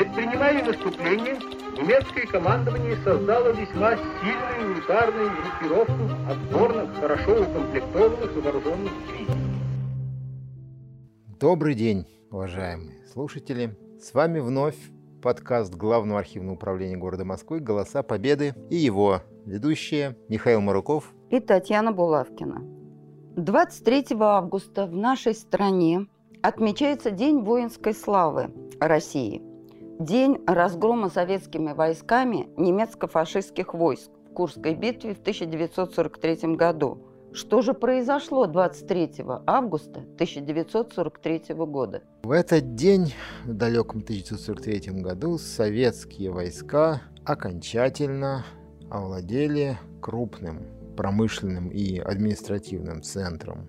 Предпринимая наступление, немецкое командование создало весьма сильную унитарную группировку отборных, хорошо укомплектованных и вооруженных дивизий. Добрый день, уважаемые слушатели. С вами вновь подкаст Главного архивного управления города Москвы «Голоса Победы» и его ведущие Михаил Маруков и Татьяна Булавкина. 23 августа в нашей стране отмечается День воинской славы России. День разгрома советскими войсками немецко-фашистских войск в Курской битве в 1943 году – что же произошло 23 августа 1943 года? В этот день, в далеком 1943 году, советские войска окончательно овладели крупным промышленным и административным центром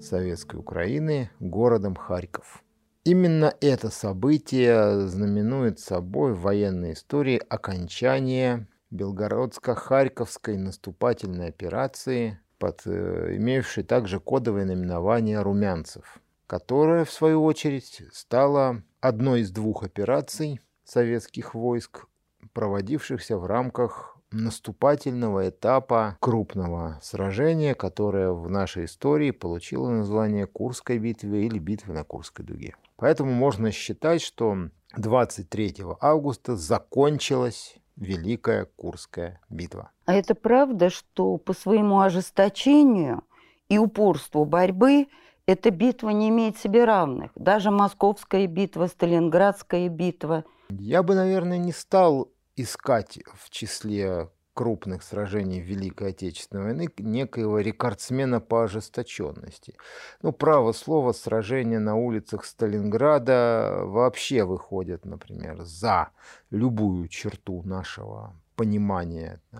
Советской Украины, городом Харьков. Именно это событие знаменует собой в военной истории окончание Белгородско-Харьковской наступательной операции под э, имевший также кодовое наименование «Румянцев», которая, в свою очередь, стала одной из двух операций советских войск, проводившихся в рамках наступательного этапа крупного сражения, которое в нашей истории получило название Курской битвы или битвы на Курской дуге. Поэтому можно считать, что 23 августа закончилась Великая Курская битва. А это правда, что по своему ожесточению и упорству борьбы эта битва не имеет себе равных. Даже Московская битва, Сталинградская битва. Я бы, наверное, не стал искать в числе крупных сражений Великой Отечественной войны некоего рекордсмена по ожесточенности. Ну, право слово, сражения на улицах Сталинграда вообще выходят, например, за любую черту нашего понимания э,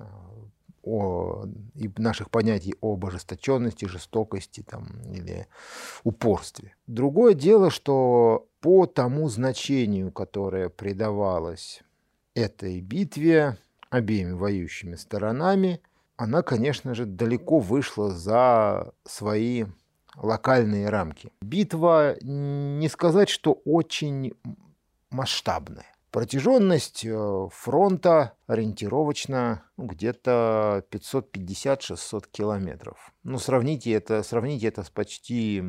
о, и наших понятий об ожесточенности, жестокости там, или упорстве. Другое дело, что по тому значению, которое придавалось этой битве, обеими воюющими сторонами, она, конечно же, далеко вышла за свои локальные рамки. Битва, не сказать, что очень масштабная. Протяженность э, фронта ориентировочно ну, где-то 550-600 километров. Ну, сравните это, сравните это с почти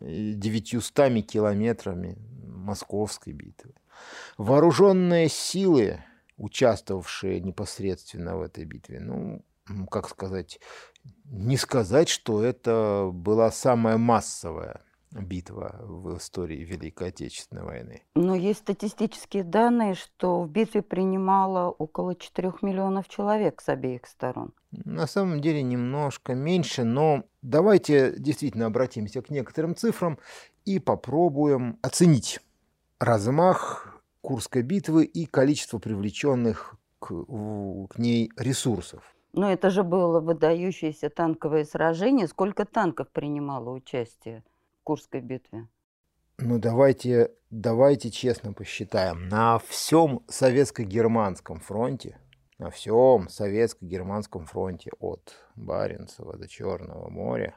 900 километрами Московской битвы. Вооруженные силы участвовавшие непосредственно в этой битве. Ну, как сказать, не сказать, что это была самая массовая битва в истории Великой Отечественной войны. Но есть статистические данные, что в битве принимало около 4 миллионов человек с обеих сторон. На самом деле немножко меньше, но давайте действительно обратимся к некоторым цифрам и попробуем оценить размах Курской битвы и количество привлеченных к, к ней ресурсов. Но это же было выдающееся танковое сражение. Сколько танков принимало участие в Курской битве? Ну, давайте, давайте честно посчитаем. На всем советско-германском фронте, на всем советско-германском фронте от Баренцева до Черного моря,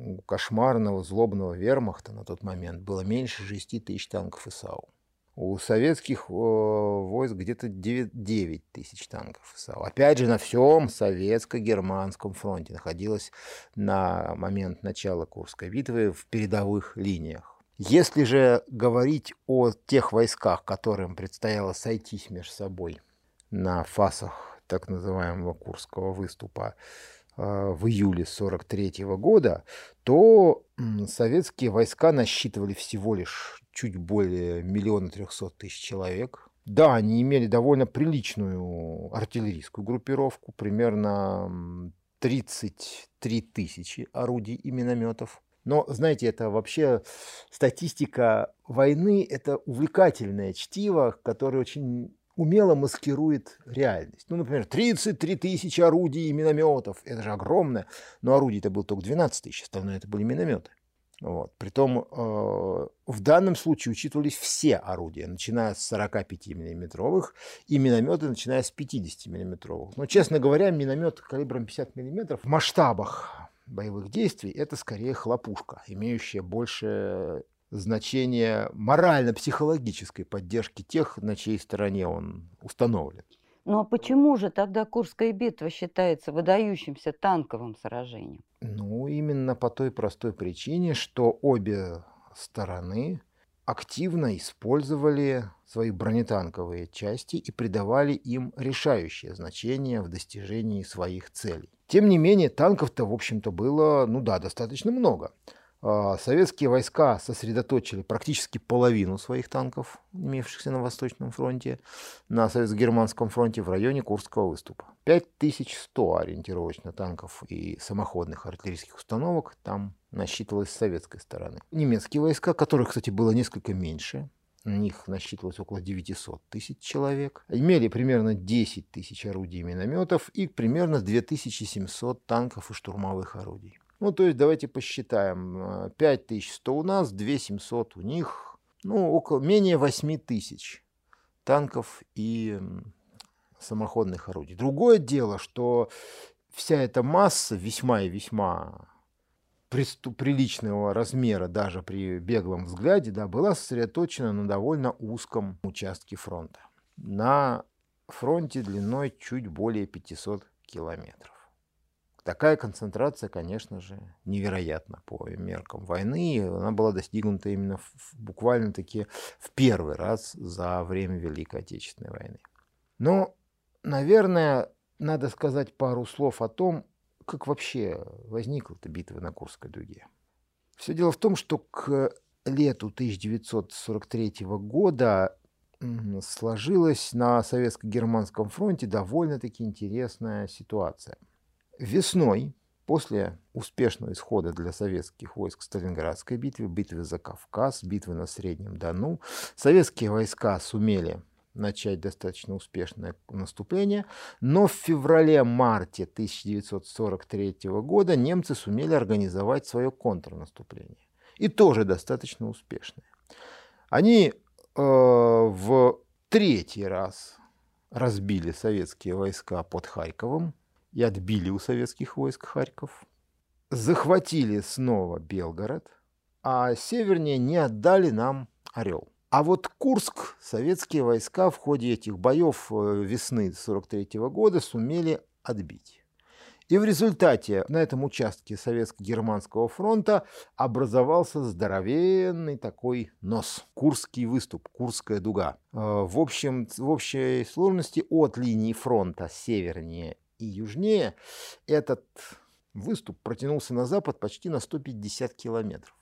у кошмарного злобного вермахта на тот момент было меньше 6 тысяч танков и САУ. У советских войск где-то 9, 9 тысяч танков САУ. Опять же, на всем советско-германском фронте находилось на момент начала Курской битвы в передовых линиях. Если же говорить о тех войсках, которым предстояло сойтись между собой на фасах так называемого Курского выступа э, в июле 1943 года, то советские войска насчитывали всего лишь чуть более миллиона трехсот тысяч человек. Да, они имели довольно приличную артиллерийскую группировку, примерно 33 тысячи орудий и минометов. Но, знаете, это вообще статистика войны, это увлекательное чтиво, которое очень умело маскирует реальность. Ну, например, 33 тысячи орудий и минометов. Это же огромное. Но орудий-то было только 12 тысяч, остальное это были минометы. Вот. Притом э, в данном случае учитывались все орудия, начиная с 45-миллиметровых и минометы, начиная с 50-миллиметровых. Но, честно говоря, миномет калибром 50 миллиметров в масштабах боевых действий это скорее хлопушка, имеющая больше значение морально-психологической поддержки тех, на чьей стороне он установлен. Ну а почему же тогда Курская битва считается выдающимся танковым сражением? Ну, именно по той простой причине, что обе стороны активно использовали свои бронетанковые части и придавали им решающее значение в достижении своих целей. Тем не менее, танков-то, в общем-то, было, ну да, достаточно много. А, советские войска сосредоточили практически половину своих танков, имевшихся на Восточном фронте, на Советско-Германском фронте в районе Курского выступа. 5100 ориентировочно танков и самоходных артиллерийских установок там насчитывалось с советской стороны. Немецкие войска, которых, кстати, было несколько меньше, у них насчитывалось около 900 тысяч человек, имели примерно 10 тысяч орудий и минометов и примерно 2700 танков и штурмовых орудий. Ну, то есть давайте посчитаем. 5100 у нас, 2700 у них. Ну, около, менее 8 тысяч танков и самоходных орудий. Другое дело, что вся эта масса весьма и весьма приличного размера даже при беглом взгляде да, была сосредоточена на довольно узком участке фронта. На фронте длиной чуть более 500 километров. Такая концентрация, конечно же, невероятна по меркам войны. Она была достигнута именно буквально-таки в первый раз за время Великой Отечественной войны. Но, наверное, надо сказать пару слов о том, как вообще возникла эта битва на Курской дуге. Все дело в том, что к лету 1943 года сложилась на Советско-Германском фронте довольно-таки интересная ситуация – Весной, после успешного исхода для советских войск Сталинградской битвы, битвы за Кавказ, битвы на Среднем Дону, советские войска сумели начать достаточно успешное наступление, но в феврале-марте 1943 года немцы сумели организовать свое контрнаступление. И тоже достаточно успешное. Они э, в третий раз разбили советские войска под Харьковом, и отбили у советских войск Харьков, захватили снова Белгород, а севернее не отдали нам Орел. А вот Курск советские войска в ходе этих боев э, весны 43 года сумели отбить. И в результате на этом участке Советско-Германского фронта образовался здоровенный такой нос. Курский выступ, Курская дуга. Э, в, общем, в общей сложности от линии фронта севернее и южнее, этот выступ протянулся на запад почти на 150 километров.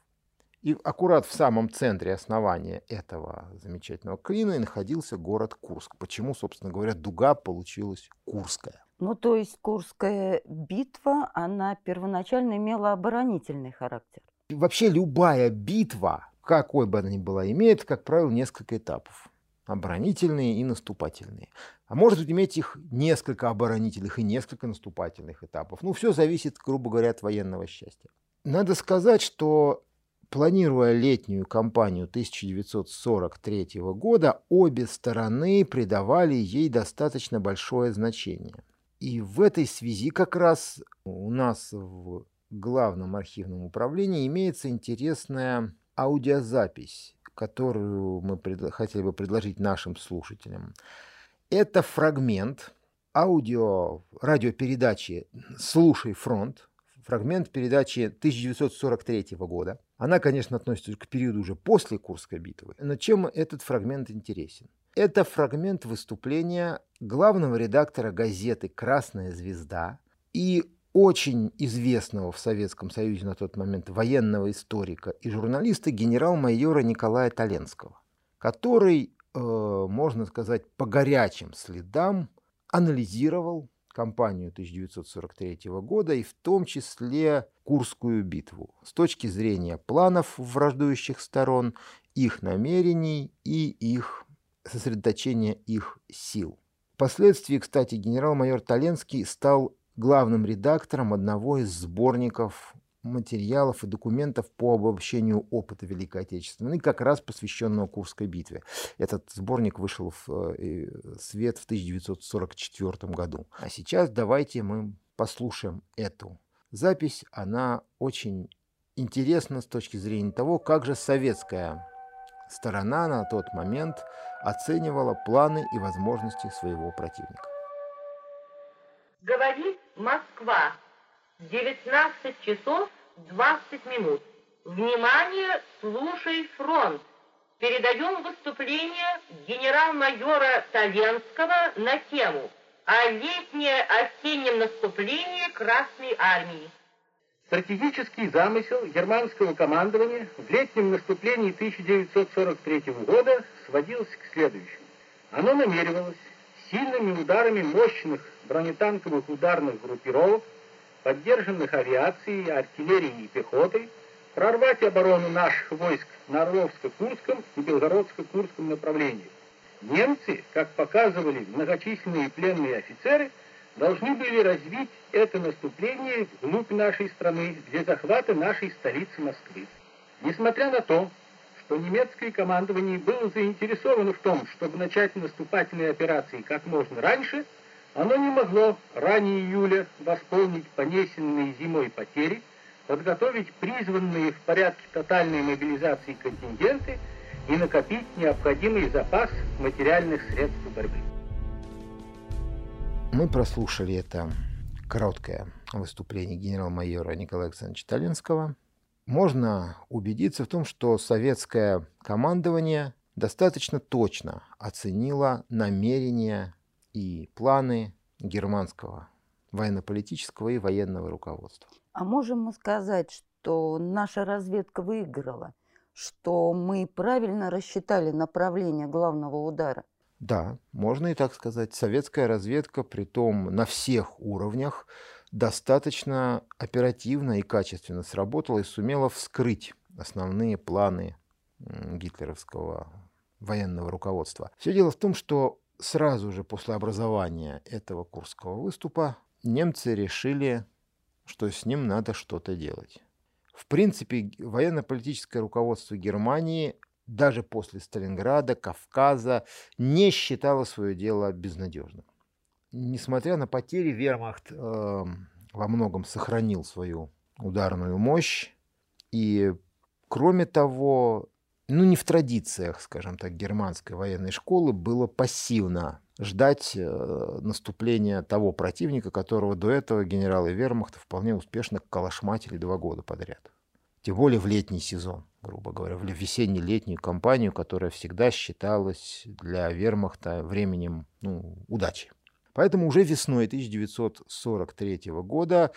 И аккурат в самом центре основания этого замечательного клина находился город Курск. Почему, собственно говоря, дуга получилась Курская. Ну, то есть Курская битва, она первоначально имела оборонительный характер. И вообще любая битва, какой бы она ни была, имеет, как правило, несколько этапов оборонительные и наступательные. А может быть иметь их несколько оборонительных и несколько наступательных этапов. Ну, все зависит, грубо говоря, от военного счастья. Надо сказать, что планируя летнюю кампанию 1943 года, обе стороны придавали ей достаточно большое значение. И в этой связи как раз у нас в главном архивном управлении имеется интересная аудиозапись которую мы пред... хотели бы предложить нашим слушателям. Это фрагмент аудио радиопередачи «Слушай фронт», фрагмент передачи 1943 года. Она, конечно, относится к периоду уже после Курской битвы. Но чем этот фрагмент интересен? Это фрагмент выступления главного редактора газеты «Красная звезда» и очень известного в Советском Союзе на тот момент военного историка и журналиста генерал-майора Николая Таленского, который, можно сказать, по горячим следам анализировал кампанию 1943 года и в том числе Курскую битву с точки зрения планов враждующих сторон, их намерений и их сосредоточения их сил. Впоследствии, кстати, генерал-майор Таленский стал главным редактором одного из сборников материалов и документов по обобщению опыта Великой Отечественной, как раз посвященного Курской битве. Этот сборник вышел в э, свет в 1944 году. А сейчас давайте мы послушаем эту запись. Она очень интересно с точки зрения того, как же советская сторона на тот момент оценивала планы и возможности своего противника. Говорит Москва. 19 часов 20 минут. Внимание, слушай фронт. Передаем выступление генерал-майора Таленского на тему о летнее-осеннем наступлении Красной Армии. Стратегический замысел германского командования в летнем наступлении 1943 года сводился к следующему. Оно намеревалось сильными ударами мощных бронетанковых ударных группировок, поддержанных авиацией, артиллерией и пехотой, прорвать оборону наших войск на Орловско-Курском и Белгородско-Курском направлениях. Немцы, как показывали многочисленные пленные офицеры, должны были развить это наступление вглубь нашей страны для захвата нашей столицы Москвы. Несмотря на то, что немецкое командование было заинтересовано в том, чтобы начать наступательные операции как можно раньше, оно не могло ранее июля восполнить понесенные зимой потери, подготовить призванные в порядке тотальной мобилизации контингенты и накопить необходимый запас материальных средств борьбы. Мы прослушали это короткое выступление генерал-майора Николая Александровича Талинского. Можно убедиться в том, что советское командование достаточно точно оценило намерения и планы германского военно-политического и военного руководства. А можем мы сказать, что наша разведка выиграла, что мы правильно рассчитали направление главного удара? Да, можно и так сказать. Советская разведка, при том на всех уровнях, достаточно оперативно и качественно сработала и сумела вскрыть основные планы гитлеровского военного руководства. Все дело в том, что сразу же после образования этого Курского выступа немцы решили, что с ним надо что-то делать. В принципе, военно-политическое руководство Германии даже после Сталинграда, Кавказа не считало свое дело безнадежным. Несмотря на потери, вермахт э, во многом сохранил свою ударную мощь. И, кроме того, ну не в традициях, скажем так, германской военной школы было пассивно ждать э, наступления того противника, которого до этого генералы вермахта вполне успешно калашматили два года подряд. Тем более в летний сезон, грубо говоря, в весенне-летнюю кампанию, которая всегда считалась для вермахта временем ну, удачи. Поэтому уже весной 1943 года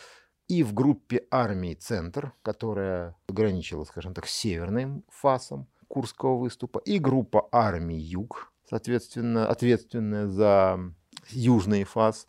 и в группе армий «Центр», которая ограничила, скажем так, северным фасом Курского выступа, и группа армий «Юг», соответственно, ответственная за южный фас,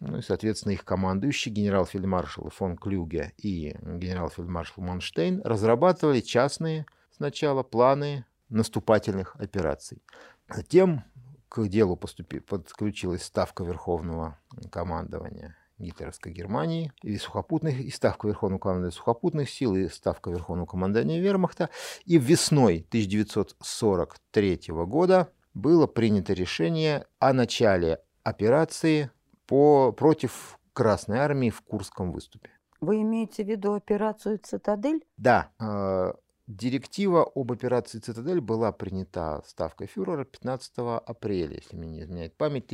ну и, соответственно, их командующий генерал-фельдмаршал фон Клюге и генерал-фельдмаршал Манштейн разрабатывали частные сначала планы наступательных операций. Затем к делу поступи, подключилась ставка Верховного командования гитлеровской Германии, и сухопутных, и ставка Верховного командования сухопутных сил, и ставка Верховного командования Вермахта. И весной 1943 года было принято решение о начале операции по, против Красной Армии в Курском выступе. Вы имеете в виду операцию «Цитадель»? Да. Э, директива об операции «Цитадель» была принята ставкой фюрера 15 апреля, если мне не изменяет память,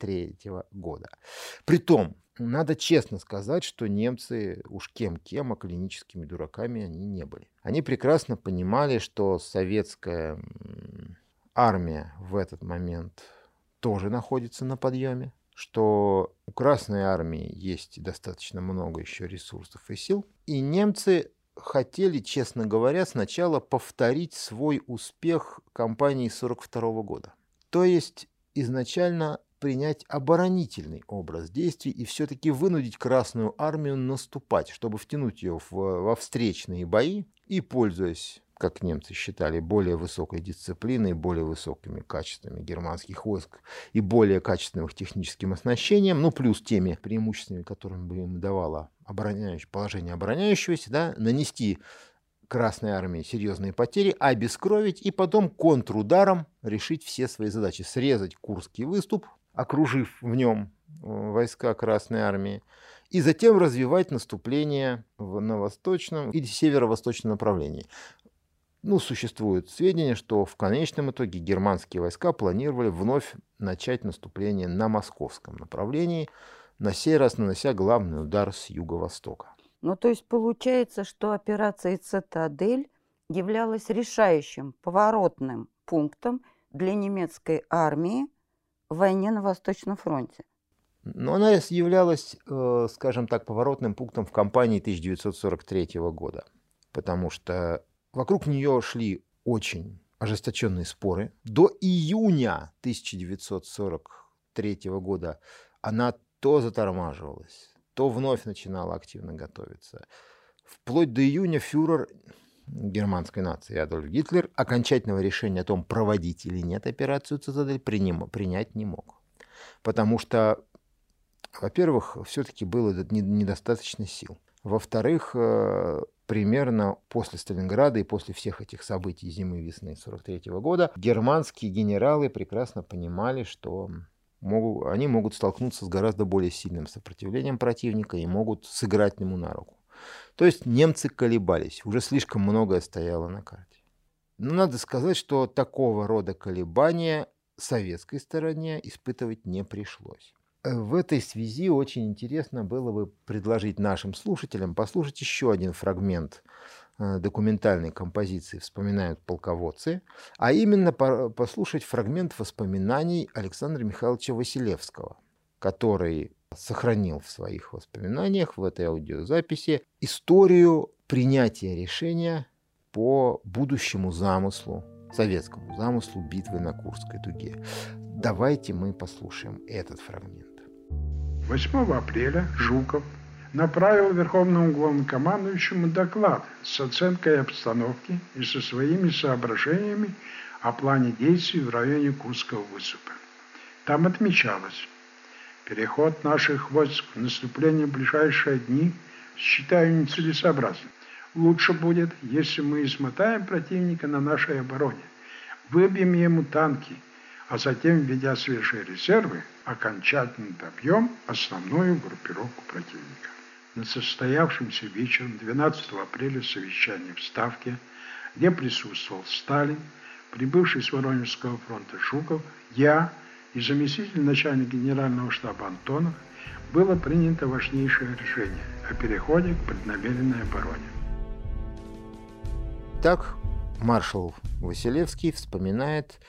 1943 года. Притом, надо честно сказать, что немцы уж кем-кем, а клиническими дураками они не были. Они прекрасно понимали, что советская армия в этот момент тоже находится на подъеме, что у Красной Армии есть достаточно много еще ресурсов и сил. И немцы хотели, честно говоря, сначала повторить свой успех кампании 1942 года. То есть изначально принять оборонительный образ действий и все-таки вынудить Красную Армию наступать, чтобы втянуть ее в, во встречные бои и, пользуясь как немцы считали, более высокой дисциплиной, более высокими качествами германских войск и более качественным техническим оснащением, ну, плюс теми преимуществами, которыми бы им давало обороняющее, положение обороняющегося, да, нанести Красной армии серьезные потери, обескровить и потом контрударом решить все свои задачи. Срезать Курский выступ, окружив в нем э, войска Красной армии, и затем развивать наступление на восточном или северо-восточном направлении. Ну, существуют сведения, что в конечном итоге германские войска планировали вновь начать наступление на московском направлении, на сей раз нанося главный удар с юго-востока. Ну, то есть получается, что операция «Цитадель» являлась решающим, поворотным пунктом для немецкой армии войне на Восточном фронте. Но она являлась, э, скажем так, поворотным пунктом в кампании 1943 года, потому что вокруг нее шли очень ожесточенные споры. До июня 1943 года она то затормаживалась, то вновь начинала активно готовиться. Вплоть до июня фюрер германской нации Адольф Гитлер окончательного решения о том, проводить или нет операцию «Цитадель» принять не мог. Потому что во-первых, все-таки было недостаточно сил. Во-вторых, э, примерно после Сталинграда и после всех этих событий зимы и весны 43 года германские генералы прекрасно понимали, что могут, они могут столкнуться с гораздо более сильным сопротивлением противника и могут сыграть ему на руку. То есть немцы колебались, уже слишком многое стояло на карте. Но надо сказать, что такого рода колебания советской стороне испытывать не пришлось. Э, в этой связи очень интересно было бы предложить нашим слушателям послушать еще один фрагмент э, документальной композиции «Вспоминают полководцы», а именно послушать фрагмент воспоминаний Александра Михайловича Василевского, который сохранил в своих воспоминаниях в этой аудиозаписи историю принятия решения по будущему замыслу, советскому замыслу битвы на Курской дуге. Давайте мы послушаем этот фрагмент. 8 апреля Жуков направил Верховному главнокомандующему доклад с оценкой обстановки и со своими соображениями о плане действий в районе Курского выступа. Там отмечалось, переход наших войск в наступление в ближайшие дни считаю нецелесообразным. Лучше будет, если мы измотаем противника на нашей обороне, выбьем ему танки – а затем, введя свежие резервы, окончательно добьем основную группировку противника. На состоявшемся вечером 12 апреля совещании в Ставке, где присутствовал Сталин, прибывший с Воронежского фронта Жуков, я и заместитель начальника генерального штаба Антонов, было принято важнейшее решение о переходе к преднамеренной обороне. Так маршал Василевский вспоминает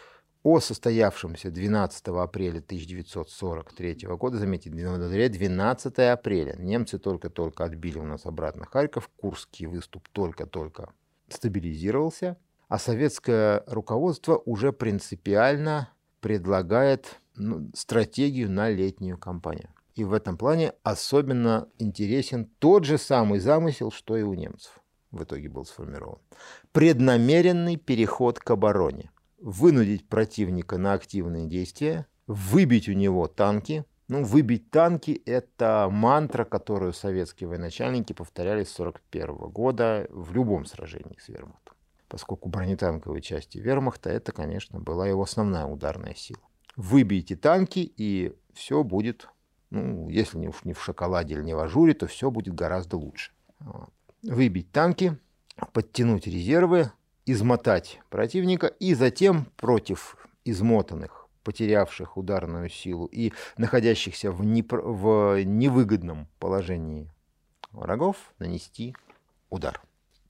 о состоявшемся 12 апреля 1943 года, заметьте, 12 апреля, немцы только-только отбили у нас обратно Харьков, Курский выступ только-только стабилизировался, а советское руководство уже принципиально предлагает ну, стратегию на летнюю кампанию. И в этом плане особенно интересен тот же самый замысел, что и у немцев в итоге был сформирован. Преднамеренный переход к обороне – вынудить противника на активные действия, выбить у него танки. Ну, выбить танки – это мантра, которую советские военачальники повторяли с 1941 года в любом сражении с вермахтом. Поскольку бронетанковые части вермахта – это, конечно, была его основная ударная сила. Выбейте танки, и все будет, ну, если не, не в шоколаде или не в ажуре, то все будет гораздо лучше. Выбить танки, подтянуть резервы, измотать противника и затем против измотанных, потерявших ударную силу и находящихся в, непр... в невыгодном положении врагов нанести удар.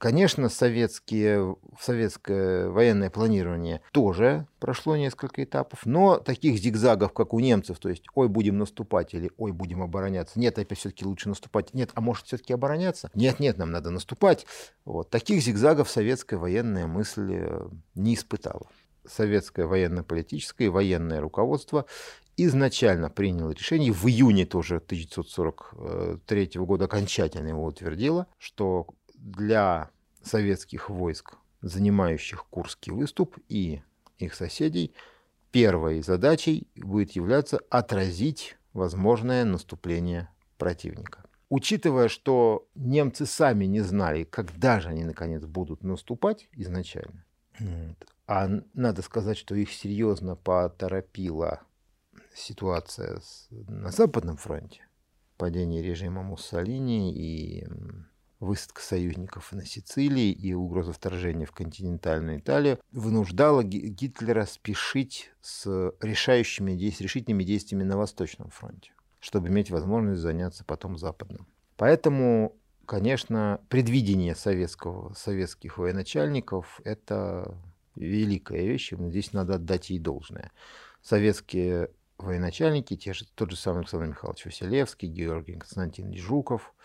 Конечно, советские, советское военное планирование тоже прошло несколько этапов, но таких зигзагов, как у немцев, то есть ой, будем наступать или ой, будем обороняться, нет, опять все-таки лучше наступать, нет, а может все-таки обороняться, нет, нет, нам надо наступать. Вот. Таких зигзагов советская военная мысль э, не испытала. Советское военно-политическое и военное руководство изначально приняло решение, в июне тоже 1943 года окончательно его утвердило, что для советских войск, занимающих Курский выступ и их соседей, первой задачей будет являться отразить возможное наступление противника. Учитывая, что немцы сами не знали, когда же они наконец будут наступать изначально, а надо сказать, что их серьезно поторопила ситуация на Западном фронте, падение режима Муссолини и высадка союзников на Сицилии и угроза вторжения в континентальную Италию вынуждала Гитлера спешить с решающими, решительными действиями на Восточном фронте, чтобы иметь возможность заняться потом Западным. Поэтому, конечно, предвидение советского, советских военачальников – это великая вещь, и здесь надо отдать ей должное. Советские военачальники, те же, тот же самый Александр Михайлович Василевский, Георгий Константинович Жуков –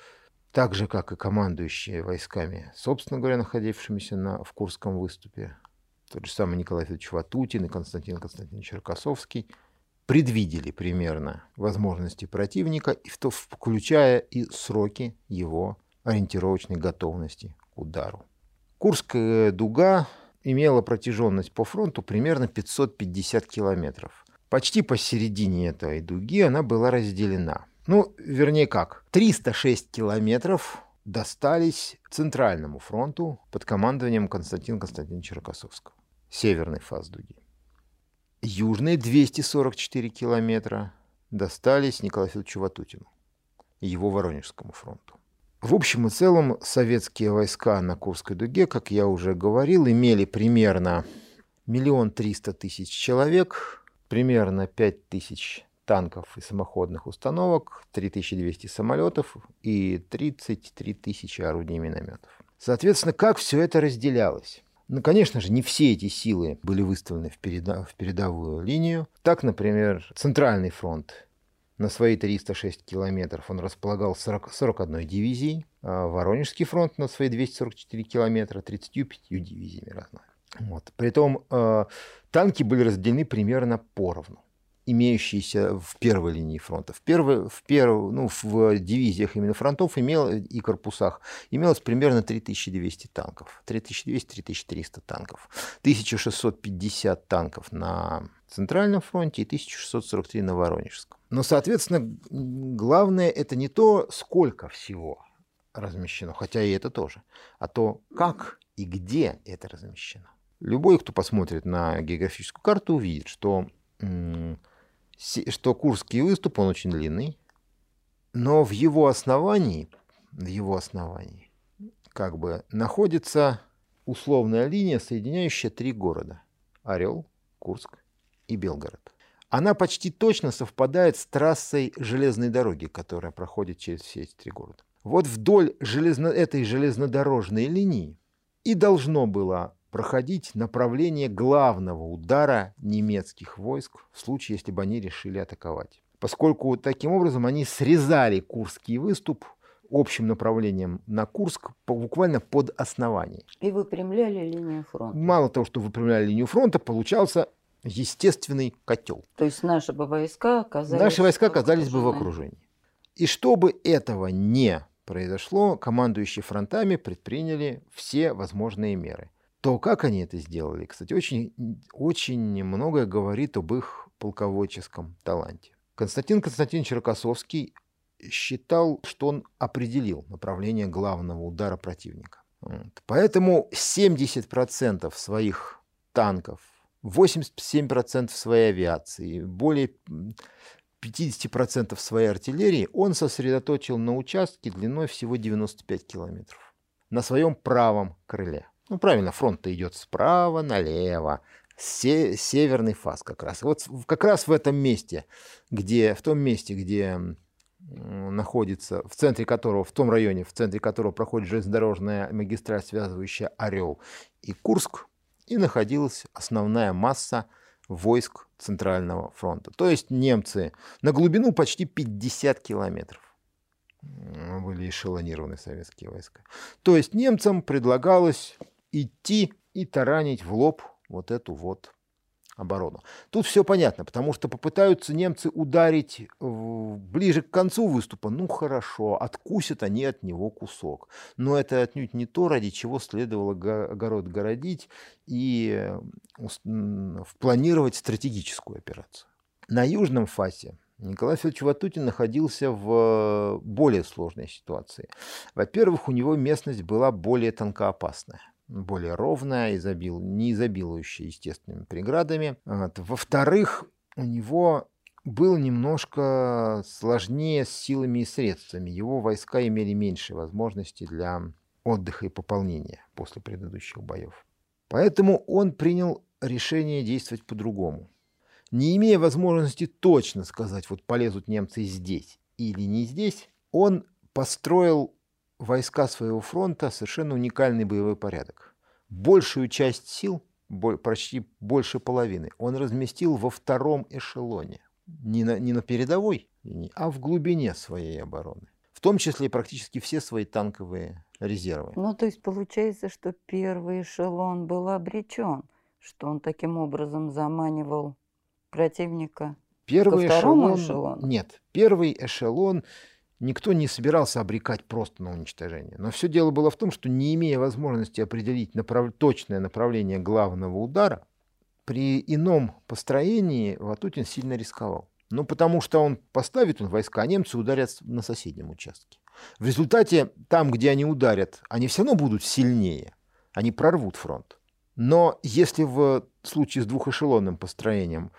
так же, как и командующие войсками, собственно говоря, находившимися на, в Курском выступе, тот же самый Николай Федорович Ватутин и Константин Константинович Черкасовский, предвидели примерно возможности противника, включая и сроки его ориентировочной готовности к удару. Курская дуга имела протяженность по фронту примерно 550 километров. Почти посередине этой дуги она была разделена – ну, вернее как, 306 километров достались Центральному фронту под командованием Константина Константиновича Рокоссовского. Северный фаз дуги. Южные 244 километра достались Николаю Федоровичу Ватутину и его Воронежскому фронту. В общем и целом советские войска на Курской дуге, как я уже говорил, имели примерно миллион триста тысяч человек, примерно пять тысяч танков и самоходных установок, 3200 самолетов и 33 тысячи орудий и минометов. Соответственно, как все это разделялось? Ну, конечно же, не все эти силы были выставлены в, переда в передовую линию. Так, например, Центральный фронт на свои 306 километров он располагал 40, 41 дивизией, а Воронежский фронт на свои 244 километра 35 дивизиями разными. Вот. Притом э, танки были разделены примерно поровну имеющиеся в первой линии фронта. В, первой, в, перв, ну, в дивизиях именно фронтов имел, и корпусах имелось примерно 3200 танков. 3200-3300 танков. 1650 танков на Центральном фронте и 1643 на Воронежском. Но, соответственно, главное это не то, сколько всего размещено, хотя и это тоже, а то, как и где это размещено. Любой, кто посмотрит на географическую карту, увидит, что что Курский выступ, он очень длинный, но в его основании, в его основании как бы находится условная линия, соединяющая три города. Орел, Курск и Белгород. Она почти точно совпадает с трассой железной дороги, которая проходит через все эти три города. Вот вдоль железно... этой железнодорожной линии и должно было проходить направление главного удара немецких войск в случае, если бы они решили атаковать. Поскольку таким образом они срезали Курский выступ общим направлением на Курск буквально под основание. И выпрямляли линию фронта. Мало того, что выпрямляли линию фронта, получался естественный котел. То есть наши бы войска оказались... Наши войска оказались бы в окружении. И чтобы этого не произошло, командующие фронтами предприняли все возможные меры то как они это сделали, кстати, очень, очень многое говорит об их полководческом таланте. Константин Константинович Рокоссовский считал, что он определил направление главного удара противника. Вот. Поэтому 70% своих танков, 87% своей авиации, более 50% своей артиллерии он сосредоточил на участке длиной всего 95 километров на своем правом крыле. Ну, правильно, фронт идет справа налево. Се северный фаз как раз. Вот как раз в этом месте, где, в том месте, где находится, в центре которого, в том районе, в центре которого проходит железнодорожная магистраль, связывающая Орел и Курск, и находилась основная масса войск Центрального фронта. То есть немцы на глубину почти 50 километров были эшелонированы советские войска. То есть немцам предлагалось идти и таранить в лоб вот эту вот оборону. Тут все понятно, потому что попытаются немцы ударить ближе к концу выступа, ну хорошо, откусят они от него кусок. Но это отнюдь не то, ради чего следовало огород городить и планировать стратегическую операцию. На южном фасе Николай Федорович Ватутин находился в более сложной ситуации. Во-первых, у него местность была более тонкоопасная более ровная, изобил, не изобилующая естественными преградами. Во-вторых, у него был немножко сложнее с силами и средствами. Его войска имели меньше возможностей для отдыха и пополнения после предыдущих боев. Поэтому он принял решение действовать по-другому. Не имея возможности точно сказать, вот полезут немцы здесь или не здесь, он построил войска своего фронта совершенно уникальный боевой порядок. Большую часть сил, почти больше половины, он разместил во втором эшелоне. Не на, не на передовой, а в глубине своей обороны. В том числе практически все свои танковые резервы. Ну, то есть получается, что первый эшелон был обречен, что он таким образом заманивал противника Первый ко второму эшелон, эшелону? Нет, первый эшелон никто не собирался обрекать просто на уничтожение. Но все дело было в том, что не имея возможности определить направ... точное направление главного удара, при ином построении Ватутин сильно рисковал. Ну, потому что он поставит он войска, а немцы ударят на соседнем участке. В результате, там, где они ударят, они все равно будут сильнее. Они прорвут фронт. Но если в случае с двухэшелонным построением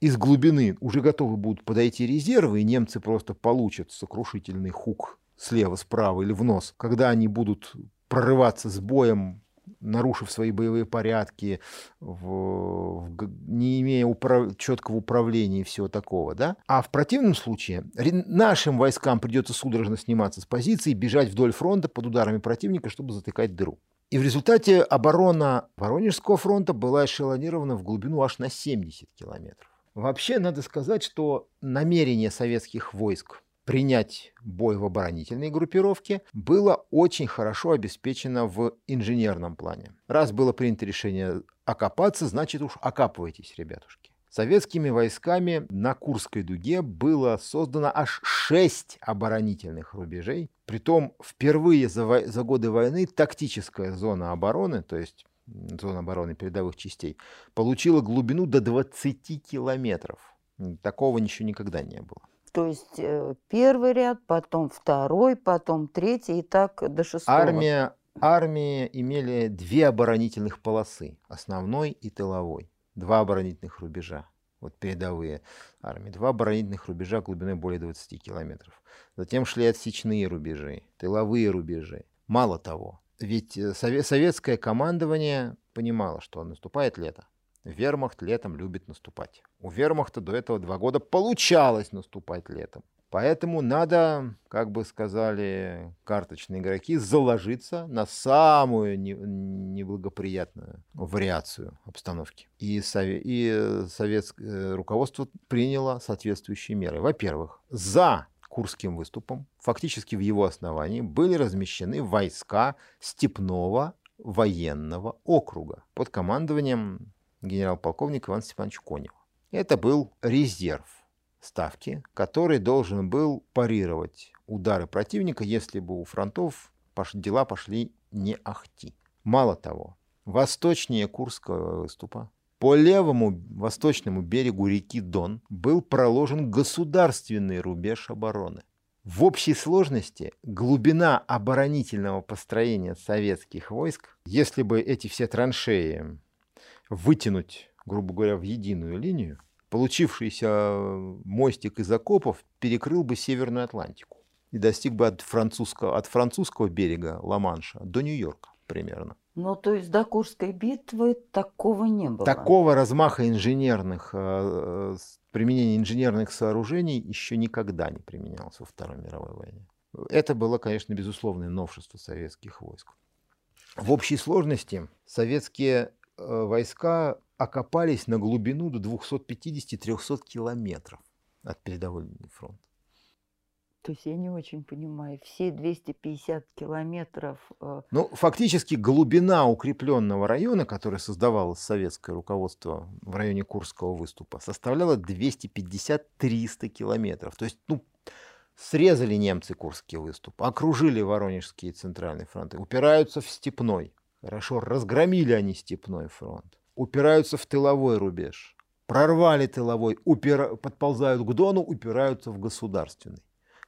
из глубины уже готовы будут подойти резервы, и немцы просто получат сокрушительный хук слева, справа или в нос, когда они будут прорываться с боем, нарушив свои боевые порядки, в, в, не имея управ, четкого управления и всего такого. Да? А в противном случае нашим войскам придется судорожно сниматься с позиции, бежать вдоль фронта под ударами противника, чтобы затыкать дыру. И в результате оборона Воронежского фронта была эшелонирована в глубину аж на 70 километров. Вообще, надо сказать, что намерение советских войск принять бой в оборонительной группировке было очень хорошо обеспечено в инженерном плане. Раз было принято решение окопаться, значит уж окапывайтесь, ребятушки. Советскими войсками на Курской дуге было создано аж шесть оборонительных рубежей. Притом впервые за, за годы войны тактическая зона обороны, то есть зона обороны передовых частей, получила глубину до 20 километров. Такого ничего никогда не было. То есть э, первый ряд, потом второй, потом третий и так до шестого. Армия, армии имели две оборонительных полосы, основной и тыловой. Два оборонительных рубежа, вот передовые армии. Два оборонительных рубежа глубиной более 20 километров. Затем шли отсечные рубежи, тыловые рубежи. Мало того, ведь э, советское командование понимало, что наступает лето. Вермахт летом любит наступать. У вермахта до этого два года получалось наступать летом. Поэтому надо, как бы сказали карточные игроки, заложиться на самую неблагоприятную вариацию обстановки. И, сове- и советское руководство приняло соответствующие меры. Во-первых, за Курским выступом, фактически в его основании, были размещены войска Степного военного округа под командованием генерал-полковника Ивана Степановича Конева. Это был резерв ставки, который должен был парировать удары противника, если бы у фронтов дела пошли не ахти. Мало того, восточнее Курского выступа по левому восточному берегу реки Дон был проложен государственный рубеж обороны. В общей сложности глубина оборонительного построения советских войск, если бы эти все траншеи вытянуть, грубо говоря, в единую линию, получившийся мостик из окопов перекрыл бы Северную Атлантику и достиг бы от французского, от французского берега Ла-Манша до Нью-Йорка примерно. Ну, то есть до Курской битвы такого не было. Такого размаха инженерных, э, э, применения инженерных сооружений еще никогда не применялось во Второй мировой войне. Это было, конечно, безусловное новшество советских войск. В общей сложности советские э, войска окопались на глубину до 250-300 километров от передовой линии фронта. То есть я не очень понимаю, все 250 километров... Э... Ну, фактически глубина укрепленного района, который создавало советское руководство в районе Курского выступа, составляла 250-300 километров. То есть, ну, срезали немцы Курский выступ, окружили Воронежские центральные фронты, упираются в Степной. Хорошо, разгромили они Степной фронт, упираются в тыловой рубеж, прорвали тыловой, упира... подползают к Дону, упираются в государственный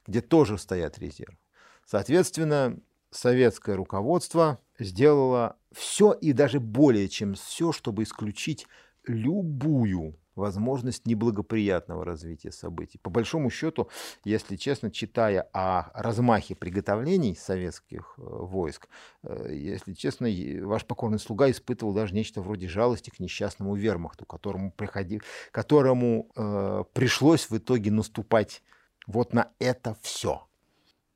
где тоже стоят резервы. Соответственно, советское руководство сделало все и даже более чем все, чтобы исключить любую возможность неблагоприятного развития событий. По большому счету, если честно, читая о размахе приготовлений советских э, войск, э, если честно, ваш покорный слуга испытывал даже нечто вроде жалости к несчастному вермахту, которому, приходи, которому э, пришлось в итоге наступать вот на это все.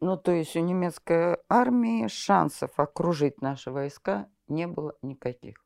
Ну, то есть у немецкой армии шансов окружить наши войска не было никаких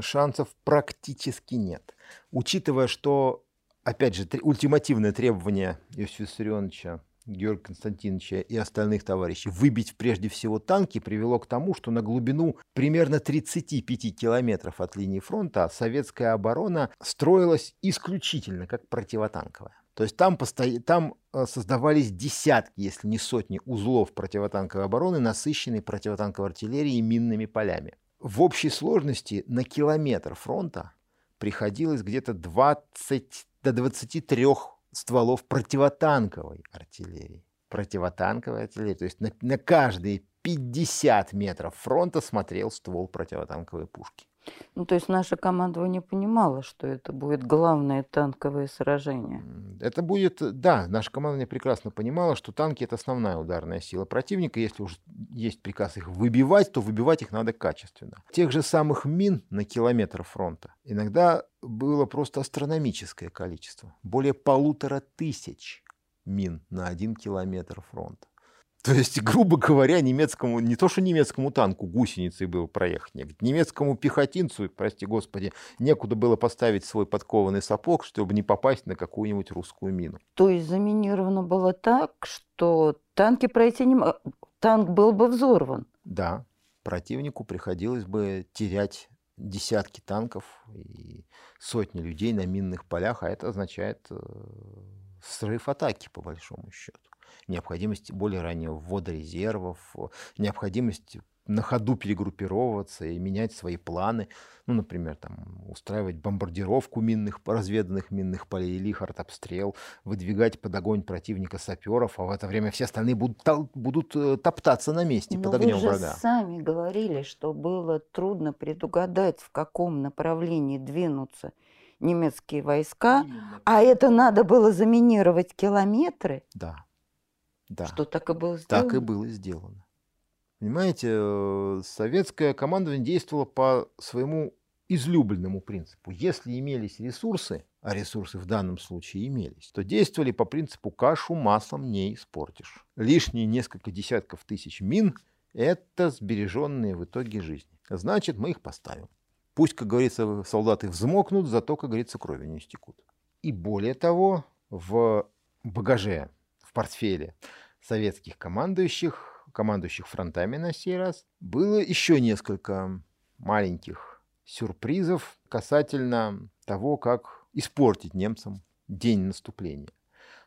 шансов практически нет. Учитывая, что, опять же, ультимативное требование Иосифа Виссарионовича, Георгия Константиновича и остальных товарищей выбить прежде всего танки привело к тому, что на глубину примерно 35 километров от линии фронта советская оборона строилась исключительно как противотанковая. То есть там, посто... там э, создавались десятки, если не сотни узлов противотанковой обороны, насыщенной противотанковой артиллерией и минными полями в общей сложности на километр фронта приходилось где-то 20 до 23 стволов противотанковой артиллерии. Противотанковой артиллерии. То есть на, на каждые 50 метров фронта смотрел ствол противотанковой пушки. Ну, то есть наше командование понимало, что это будет главное танковое сражение. Это будет, да, наше командование прекрасно понимало, что танки это основная ударная сила противника. Если уж есть приказ их выбивать, то выбивать их надо качественно. Тех же самых мин на километр фронта иногда было просто астрономическое количество. Более полутора тысяч мин на один километр фронта. То есть, грубо говоря, немецкому, не то что немецкому танку гусеницей было проехать, нет, немецкому пехотинцу, прости господи, некуда было поставить свой подкованный сапог, чтобы не попасть на какую-нибудь русскую мину. То есть заминировано было так, что танки пройти не танк был бы взорван? Да, противнику приходилось бы терять десятки танков и сотни людей на минных полях, а это означает э, срыв атаки, по большому счету необходимость более раннего ввода резервов, необходимость на ходу перегруппировываться и менять свои планы. Ну, например, там, устраивать бомбардировку минных, разведанных минных полей или их артобстрел, выдвигать под огонь противника саперов, а в это время все остальные будут, будут э, топтаться на месте Но под огнем вы же врага. сами говорили, что было трудно предугадать, в каком направлении двинутся немецкие войска, Именно. а это надо было заминировать километры. Да. Да. Что так и было сделано? Так и было сделано. Понимаете, э, советское командование действовало по своему излюбленному принципу. Если имелись ресурсы, а ресурсы в данном случае имелись, то действовали по принципу кашу маслом не испортишь. Лишние несколько десятков тысяч мин – это сбереженные в итоге жизни. Значит, мы их поставим. Пусть, как говорится, солдаты взмокнут, зато, как говорится, крови не истекут. И более того, в багаже, в портфеле советских командующих, командующих фронтами на сей раз, было еще несколько маленьких сюрпризов касательно того, как испортить немцам день наступления.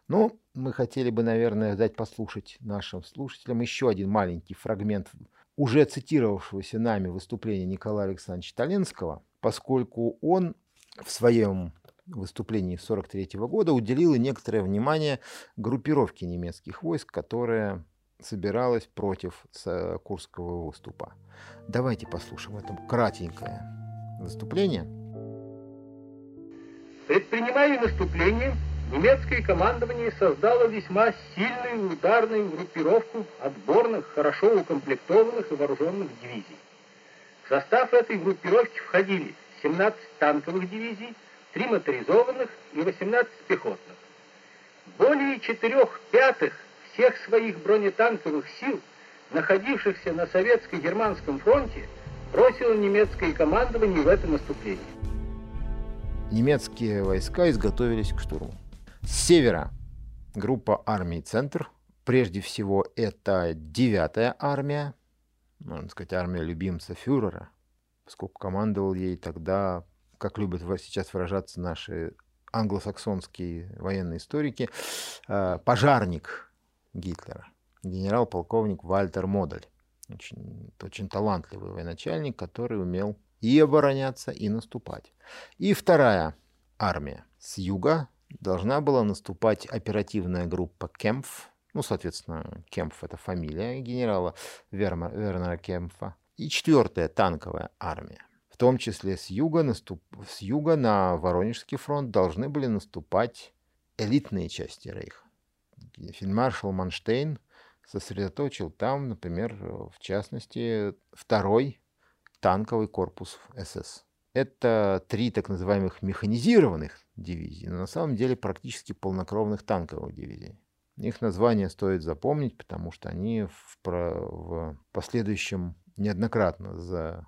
Но мы хотели бы, наверное, дать послушать нашим слушателям еще один маленький фрагмент уже цитировавшегося нами выступления Николая Александровича Толенского, поскольку он в своем выступлении 1943 года уделила некоторое внимание группировке немецких войск, которая собиралась против Курского выступа. Давайте послушаем это кратенькое выступление. Предпринимая наступление, немецкое командование создало весьма сильную ударную группировку отборных, хорошо укомплектованных и вооруженных дивизий. В состав этой группировки входили 17 танковых дивизий, три моторизованных и 18 пехотных. Более четырех пятых всех своих бронетанковых сил, находившихся на советско-германском фронте, бросило немецкое командование в это наступление. Немецкие войска изготовились к штурму. С севера группа армий «Центр», прежде всего это 9-я армия, можно сказать, армия любимца фюрера, поскольку командовал ей тогда как любят сейчас выражаться наши англосаксонские военные историки, э, пожарник Гитлера, генерал-полковник Вальтер Модель. Очень, очень талантливый военачальник, который умел и обороняться, и наступать. И вторая армия с юга должна была наступать оперативная группа Кемпф, ну, соответственно, Кемпф — это фамилия генерала Вернера Кемпфа, и четвертая танковая армия. В том числе с юга, наступ... с юга на Воронежский фронт должны были наступать элитные части Рейха. Фельдмаршал Манштейн сосредоточил там, например, в частности, второй танковый корпус СС. Это три так называемых механизированных дивизий, но на самом деле практически полнокровных танковых дивизий. Их название стоит запомнить, потому что они в, про... в последующем неоднократно за...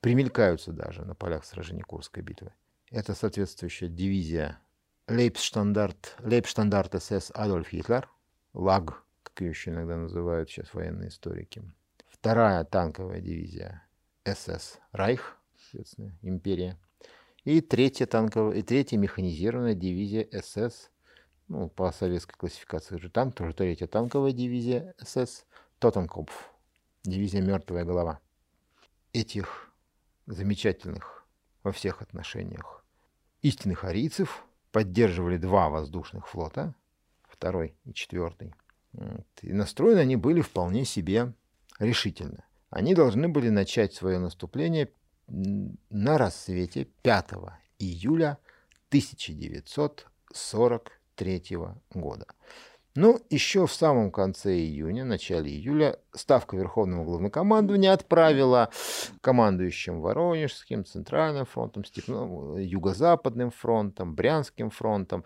примелькаются даже на полях сражений Курской битвы. Это соответствующая дивизия Лейбштандарт, Лейбштандарт СС Адольф Гитлер, ЛАГ, как ее еще иногда называют сейчас военные историки. Вторая танковая дивизия СС Райх, соответственно, империя. И третья танковая, и третья механизированная дивизия СС, ну, по советской классификации же танк, тоже третья танковая дивизия СС Тоттенкопф, дивизия «Мертвая голова». Этих замечательных во всех отношениях истинных арийцев поддерживали два воздушных флота, второй и четвертый. И настроены они были вполне себе решительно. Они должны были начать свое наступление на рассвете 5 июля 1943 года. Ну, еще в самом конце июня, начале июля, Ставка Верховного Главнокомандования отправила командующим Воронежским, Центральным фронтом, Степным, Юго-Западным фронтом, Брянским фронтом,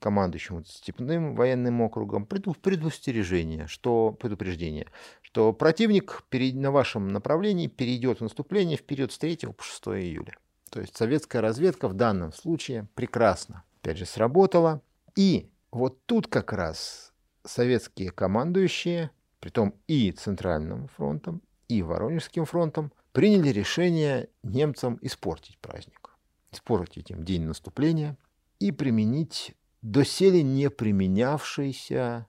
командующим Степным военным округом предустережение, что, предупреждение, что противник на вашем направлении перейдет в наступление в период с 3 по 6 июля. То есть советская разведка в данном случае прекрасно, опять же, сработала. И вот тут как раз советские командующие, притом и Центральным фронтом, и Воронежским фронтом, приняли решение немцам испортить праздник, испортить им день наступления и применить доселе не применявшийся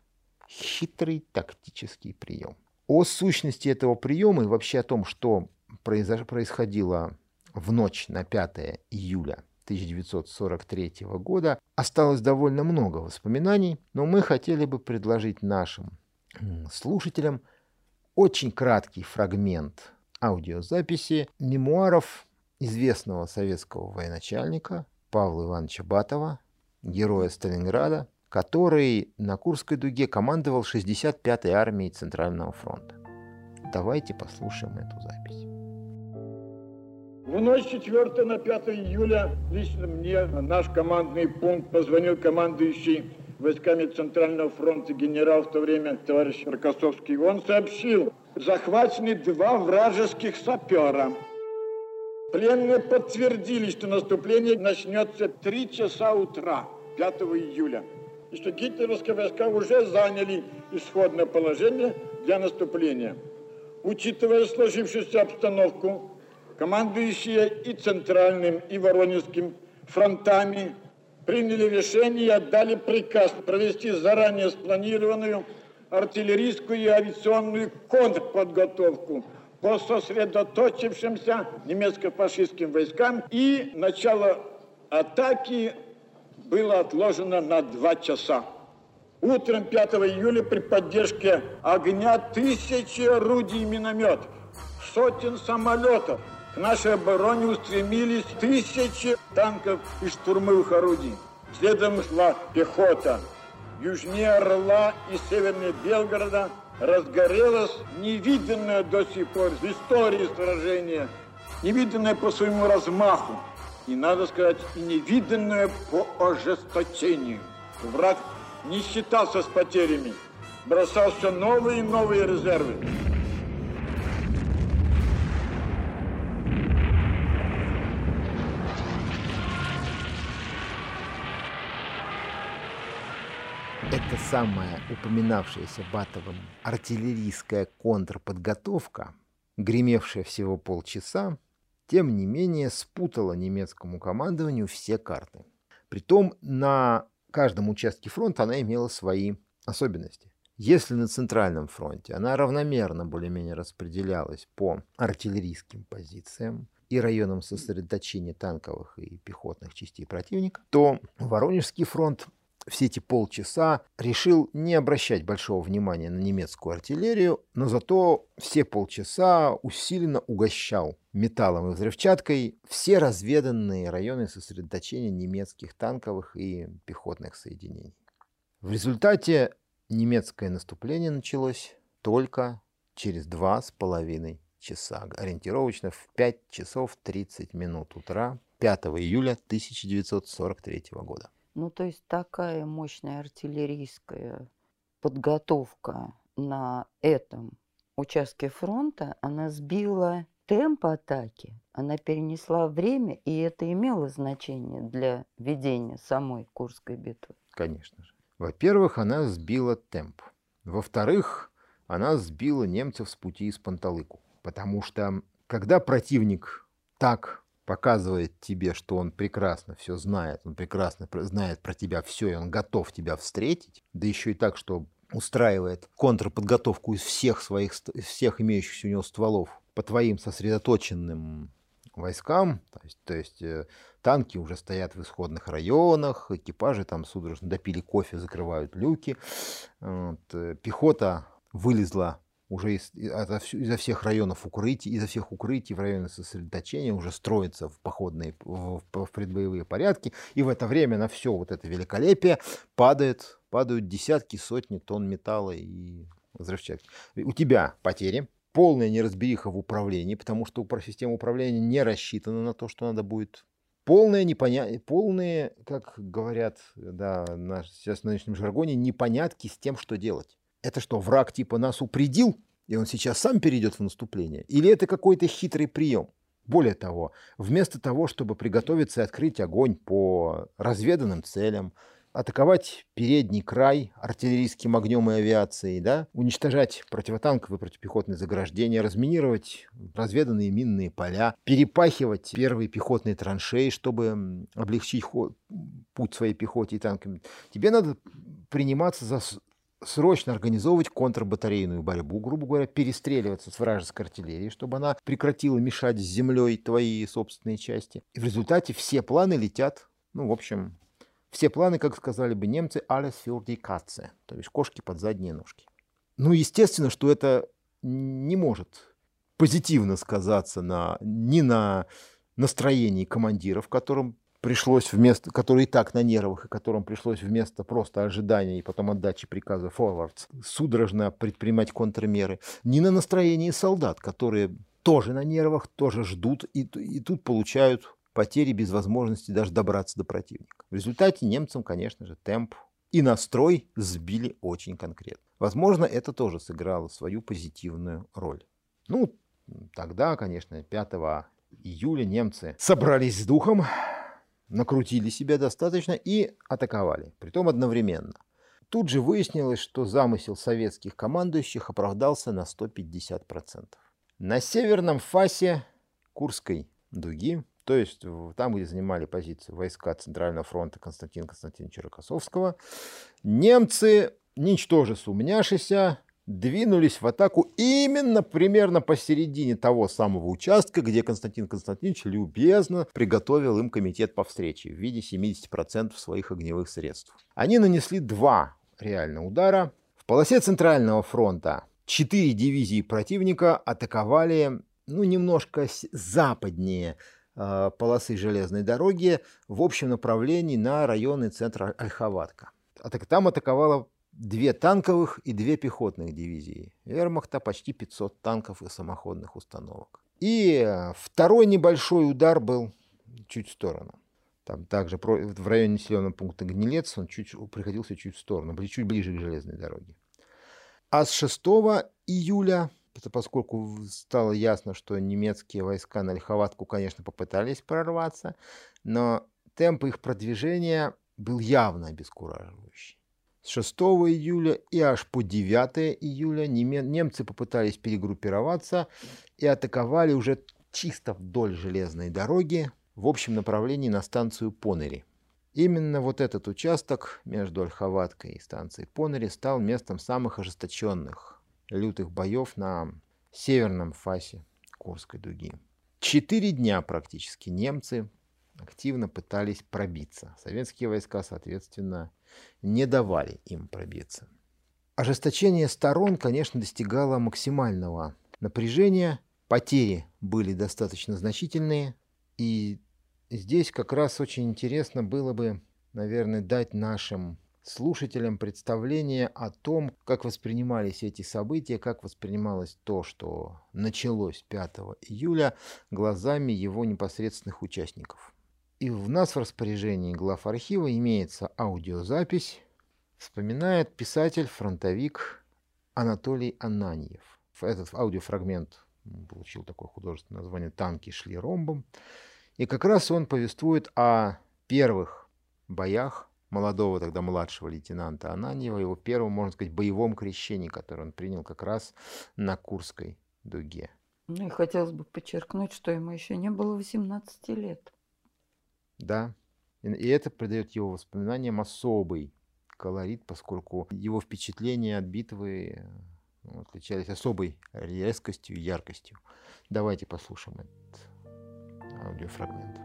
хитрый тактический прием. О сущности этого приема и вообще о том, что происходило в ночь на 5 июля 1943 года осталось довольно много воспоминаний, но мы хотели бы предложить нашим слушателям очень краткий фрагмент аудиозаписи мемуаров известного советского военачальника Павла Ивановича Батова, героя Сталинграда, который на Курской дуге командовал 65-й армией Центрального фронта. Давайте послушаем эту запись. В ночь 4 на 5 июля лично мне наш командный пункт позвонил командующий войсками Центрального фронта генерал в то время товарищ Рокоссовский. Он сообщил, захвачены два вражеских сапера. Пленные подтвердили, что наступление начнется 3 часа утра 5 июля. И что гитлеровские войска уже заняли исходное положение для наступления. Учитывая сложившуюся обстановку, командующие и Центральным, и Воронежским фронтами приняли решение и отдали приказ провести заранее спланированную артиллерийскую и авиационную контрподготовку по сосредоточившимся немецко-фашистским войскам и начало атаки было отложено на два часа. Утром 5 июля при поддержке огня тысячи орудий и минометов, сотен самолетов, к нашей обороне устремились тысячи танков и штурмовых орудий. Следом шла пехота. Южнее Орла и севернее Белгорода разгорелось невиданное до сих пор в истории сражение, невиданное по своему размаху, и, надо сказать, и невиданное по ожесточению. Враг не считался с потерями, бросал все новые и новые резервы. эта самая упоминавшаяся Батовым артиллерийская контрподготовка, гремевшая всего полчаса, тем не менее спутала немецкому командованию все карты. Притом на каждом участке фронта она имела свои особенности. Если на Центральном фронте она равномерно более-менее распределялась по артиллерийским позициям, и районам сосредоточения танковых и пехотных частей противника, то Воронежский фронт все эти полчаса решил не обращать большого внимания на немецкую артиллерию, но зато все полчаса усиленно угощал металлом и взрывчаткой все разведанные районы сосредоточения немецких танковых и пехотных соединений. В результате немецкое наступление началось только через два с половиной часа, ориентировочно в 5 часов 30 минут утра 5 июля 1943 года. Ну, то есть такая мощная артиллерийская подготовка на этом участке фронта, она сбила темп атаки, она перенесла время, и это имело значение для ведения самой Курской битвы. Конечно же. Во-первых, она сбила темп. Во-вторых, она сбила немцев с пути из Панталыку. Потому что когда противник так показывает тебе, что он прекрасно все знает, он прекрасно знает про тебя все, и он готов тебя встретить, да еще и так, что устраивает контрподготовку из всех своих, всех имеющихся у него стволов по твоим сосредоточенным войскам, то есть, то есть э, танки уже стоят в исходных районах, экипажи там судорожно допили кофе, закрывают люки, вот, э, пехота вылезла уже из, изо, изо всех районов укрытий, изо всех укрытий в районе сосредоточения уже строится в походные, в, в предбоевые порядки, и в это время на все вот это великолепие падает, падают десятки, сотни тонн металла и взрывчатки. У тебя потери, полная неразбериха в управлении, потому что система управления не рассчитана на то, что надо будет полное непонятие, полные, как говорят да, на, сейчас в нынешнем жаргоне, непонятки с тем, что делать. Это что, враг типа нас упредил, и он сейчас сам перейдет в наступление? Или это какой-то хитрый прием? Более того, вместо того, чтобы приготовиться и открыть огонь по разведанным целям, атаковать передний край артиллерийским огнем и авиацией, да, уничтожать противотанковые противопехотные заграждения, разминировать разведанные минные поля, перепахивать первые пехотные траншеи, чтобы облегчить ход, путь своей пехоте и танкам. Тебе надо приниматься за срочно организовывать контрбатарейную борьбу, грубо говоря, перестреливаться с вражеской артиллерией, чтобы она прекратила мешать с землей твои собственные части. И в результате все планы летят, ну, в общем, все планы, как сказали бы немцы, alles für die Katze, то есть кошки под задние ножки. Ну, естественно, что это не может позитивно сказаться на, ни на настроении командиров, которым пришлось вместо, который и так на нервах, и которым пришлось вместо просто ожидания и потом отдачи приказа forwards судорожно предпринимать контрмеры, ни на настроении солдат, которые тоже на нервах, тоже ждут и, и тут получают потери без возможности даже добраться до противника. В результате немцам, конечно же, темп и настрой сбили очень конкретно. Возможно, это тоже сыграло свою позитивную роль. Ну, тогда, конечно, 5 июля немцы собрались с духом, накрутили себя достаточно и атаковали, притом одновременно. Тут же выяснилось, что замысел советских командующих оправдался на 150%. На северном фасе Курской дуги, то есть там, где занимали позиции войска Центрального фронта Константина Константиновича Рокоссовского, немцы, ничтоже сумняшися, двинулись в атаку именно примерно посередине того самого участка, где Константин Константинович любезно приготовил им комитет по встрече в виде 70% своих огневых средств. Они нанесли два реально удара. В полосе Центрального фронта четыре дивизии противника атаковали ну, немножко западнее э, полосы железной дороги в общем направлении на районы центра Ольховатка. Там атаковала две танковых и две пехотных дивизии. Вермахта почти 500 танков и самоходных установок. И э, второй небольшой удар был чуть в сторону. Там также в районе населенного пункта Гнилец он чуть, приходился чуть в сторону, чуть ближе к железной дороге. А с 6 июля, поскольку стало ясно, что немецкие войска на Лиховатку, конечно, попытались прорваться, но темп их продвижения был явно обескураживающий. С 6 июля и аж по 9 июля немцы попытались перегруппироваться и атаковали уже чисто вдоль железной дороги в общем направлении на станцию Понери. Именно вот этот участок между Ольховаткой и станцией Понери стал местом самых ожесточенных лютых боев на северном фасе Курской дуги. Четыре дня практически немцы активно пытались пробиться. Советские войска, соответственно, не давали им пробиться. Ожесточение сторон, конечно, достигало максимального напряжения, потери были достаточно значительные, и здесь как раз очень интересно было бы, наверное, дать нашим слушателям представление о том, как воспринимались эти события, как воспринималось то, что началось 5 июля глазами его непосредственных участников. И у нас в распоряжении глав архива имеется аудиозапись, вспоминает писатель-фронтовик Анатолий Ананьев. Этот аудиофрагмент получил такое художественное название «Танки шли ромбом». И как раз он повествует о первых боях молодого тогда младшего лейтенанта Ананьева, его первом, можно сказать, боевом крещении, которое он принял как раз на Курской дуге. Ну и хотелось бы подчеркнуть, что ему еще не было 18 лет. Да, и это придает его воспоминаниям особый колорит, поскольку его впечатления от битвы ну, отличались особой резкостью и яркостью. Давайте послушаем этот аудиофрагмент.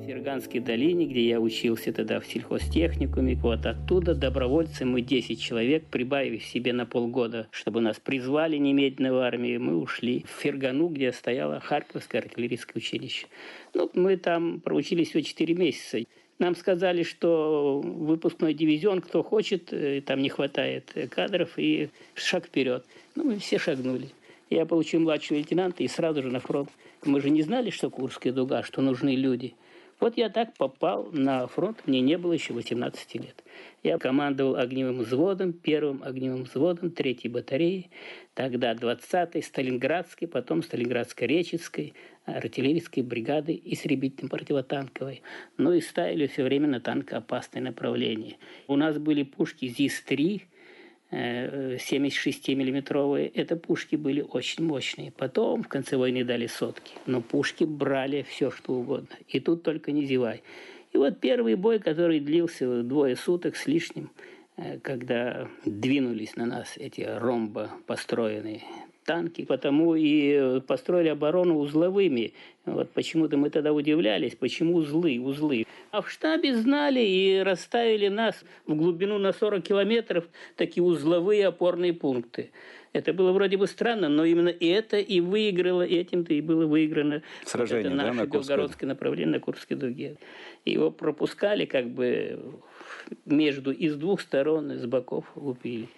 В Ферганской долине, где я учился тогда в сельхозтехникуме, вот оттуда добровольцы, мы 10 человек, прибавив себе на полгода, чтобы нас призвали немедленно в армию, мы ушли в Фергану, где стояло Харьковское артиллерийское училище. Ну, мы там проучились всего 4 месяца. Нам сказали, что выпускной дивизион, кто хочет, э, там не хватает кадров, и шаг вперед. Ну, мы все шагнули. Я получил младшего лейтенанта и сразу же на фронт. Мы же не знали, что Курская дуга, что нужны люди. Вот я так попал на фронт, мне не было еще 18 лет. Я командовал огневым взводом, первым огневым взводом, третьей батареи, тогда 20-й, Сталинградской, потом Сталинградско-Речицкой, артиллерийской бригады и сребительной противотанковой. Ну и ставили все время на танкоопасное направление. У нас были пушки ЗИС-3, 76-миллиметровые, это пушки были очень мощные. Потом в конце войны дали сотки, но пушки брали все, что угодно. И тут только не зевай. И вот первый бой, который длился двое суток с лишним, э, когда двинулись на нас эти ромбо построенные танки, потому и построили оборону узловыми. Вот почему-то мы тогда удивлялись, почему узлы, узлы. А в штабе знали и расставили нас в глубину на 40 километров такие узловые опорные пункты. Это было вроде бы странно, но именно это и выиграло, этим-то и было выиграно Сражение, это наше да, на белгородское направление на Курской дуге. Его пропускали как бы между из двух сторон, из боков лупили.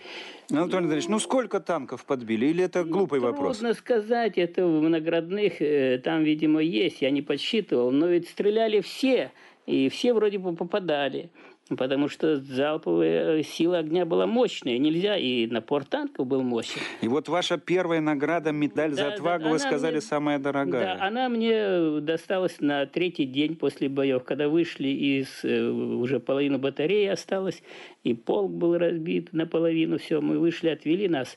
Ну, Анатолий Андреевич, ну сколько танков подбили? Или это глупый ну, вопрос? Трудно сказать, это в наградных э, там, видимо, есть, я не подсчитывал, но ведь стреляли все, и все вроде бы попадали. Потому что залповая сила огня была мощная, нельзя, и напор танков был мощный. И вот ваша первая награда, медаль Да, за да, отвагу, вы сказали, мне- самая дорогая. Да, она мне досталась на третий день после боев, когда вышли из э, уже половину батареи осталось, и полк был разбит наполовину, все, мы вышли, отвели нас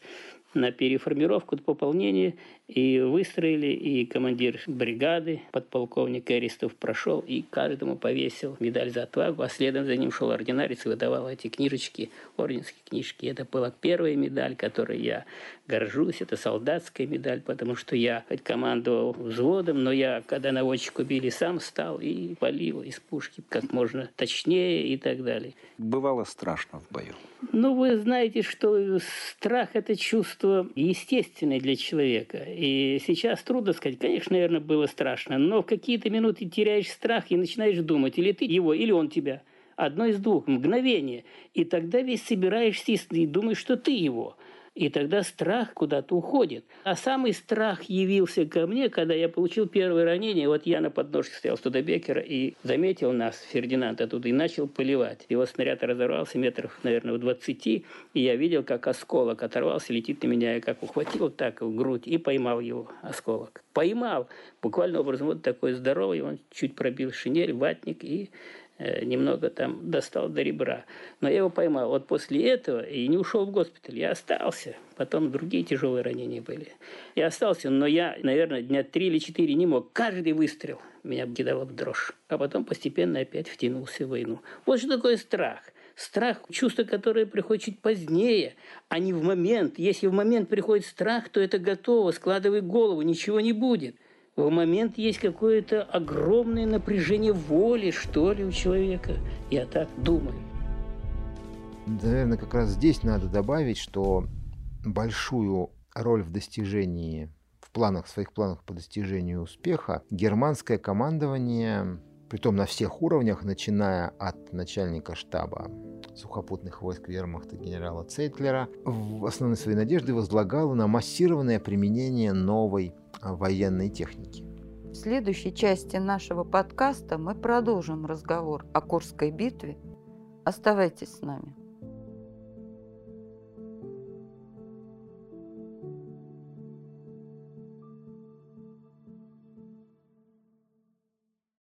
на переформировку, пополнение, и выстроили, и командир бригады, подполковник Эристов прошел, и каждому повесил медаль за отвагу, а следом за ним шел ординарец и выдавал эти книжечки, орденские книжки. Это была первая медаль, которой я горжусь, это солдатская медаль, потому что я хоть командовал взводом, но я, когда наводчик убили, сам стал и полил из пушки как можно точнее и так далее. Бывало страшно в бою. Ну, вы знаете, что страх – это чувство естественное для человека. И сейчас трудно сказать. Конечно, наверное, было страшно. Но в какие-то минуты теряешь страх и начинаешь думать, или ты его, или он тебя. Одно из двух, мгновение. И тогда весь собираешься и думаешь, что ты его. И тогда страх куда-то уходит. А самый страх явился ко мне, когда я получил первое ранение. Вот я на подножке стоял Студебекера и заметил нас, Фердинанд, оттуда, и начал поливать. Его снаряд разорвался метров, наверное, в 20, и я видел, как осколок оторвался, летит на меня, я как ухватил так в грудь и поймал его, осколок. Поймал. Буквально образом вот такой здоровый, он чуть пробил шинель, ватник и немного там достал до ребра. Но я его поймал. Вот после этого и не ушел в госпиталь. Я остался. Потом другие тяжелые ранения были. Я остался, но я, наверное, дня три или четыре не мог. Каждый выстрел меня кидало в дрожь. А потом постепенно опять втянулся в войну. Вот что такое страх. Страх – чувство, которое приходит чуть позднее, а не в момент. Если в момент приходит страх, то это готово, складывай голову, ничего не будет. В момент есть какое-то огромное напряжение воли, что ли, у человека. Я так думаю. Наверное, как раз здесь надо добавить, что большую роль в достижении, в планах, в своих планах по достижению успеха германское командование, притом на всех уровнях, начиная от начальника штаба сухопутных войск вермахта генерала Цейтлера, в основной своей надежды возлагало на массированное применение новой военной техники. В следующей части нашего подкаста мы продолжим разговор о Курской битве. Оставайтесь с нами.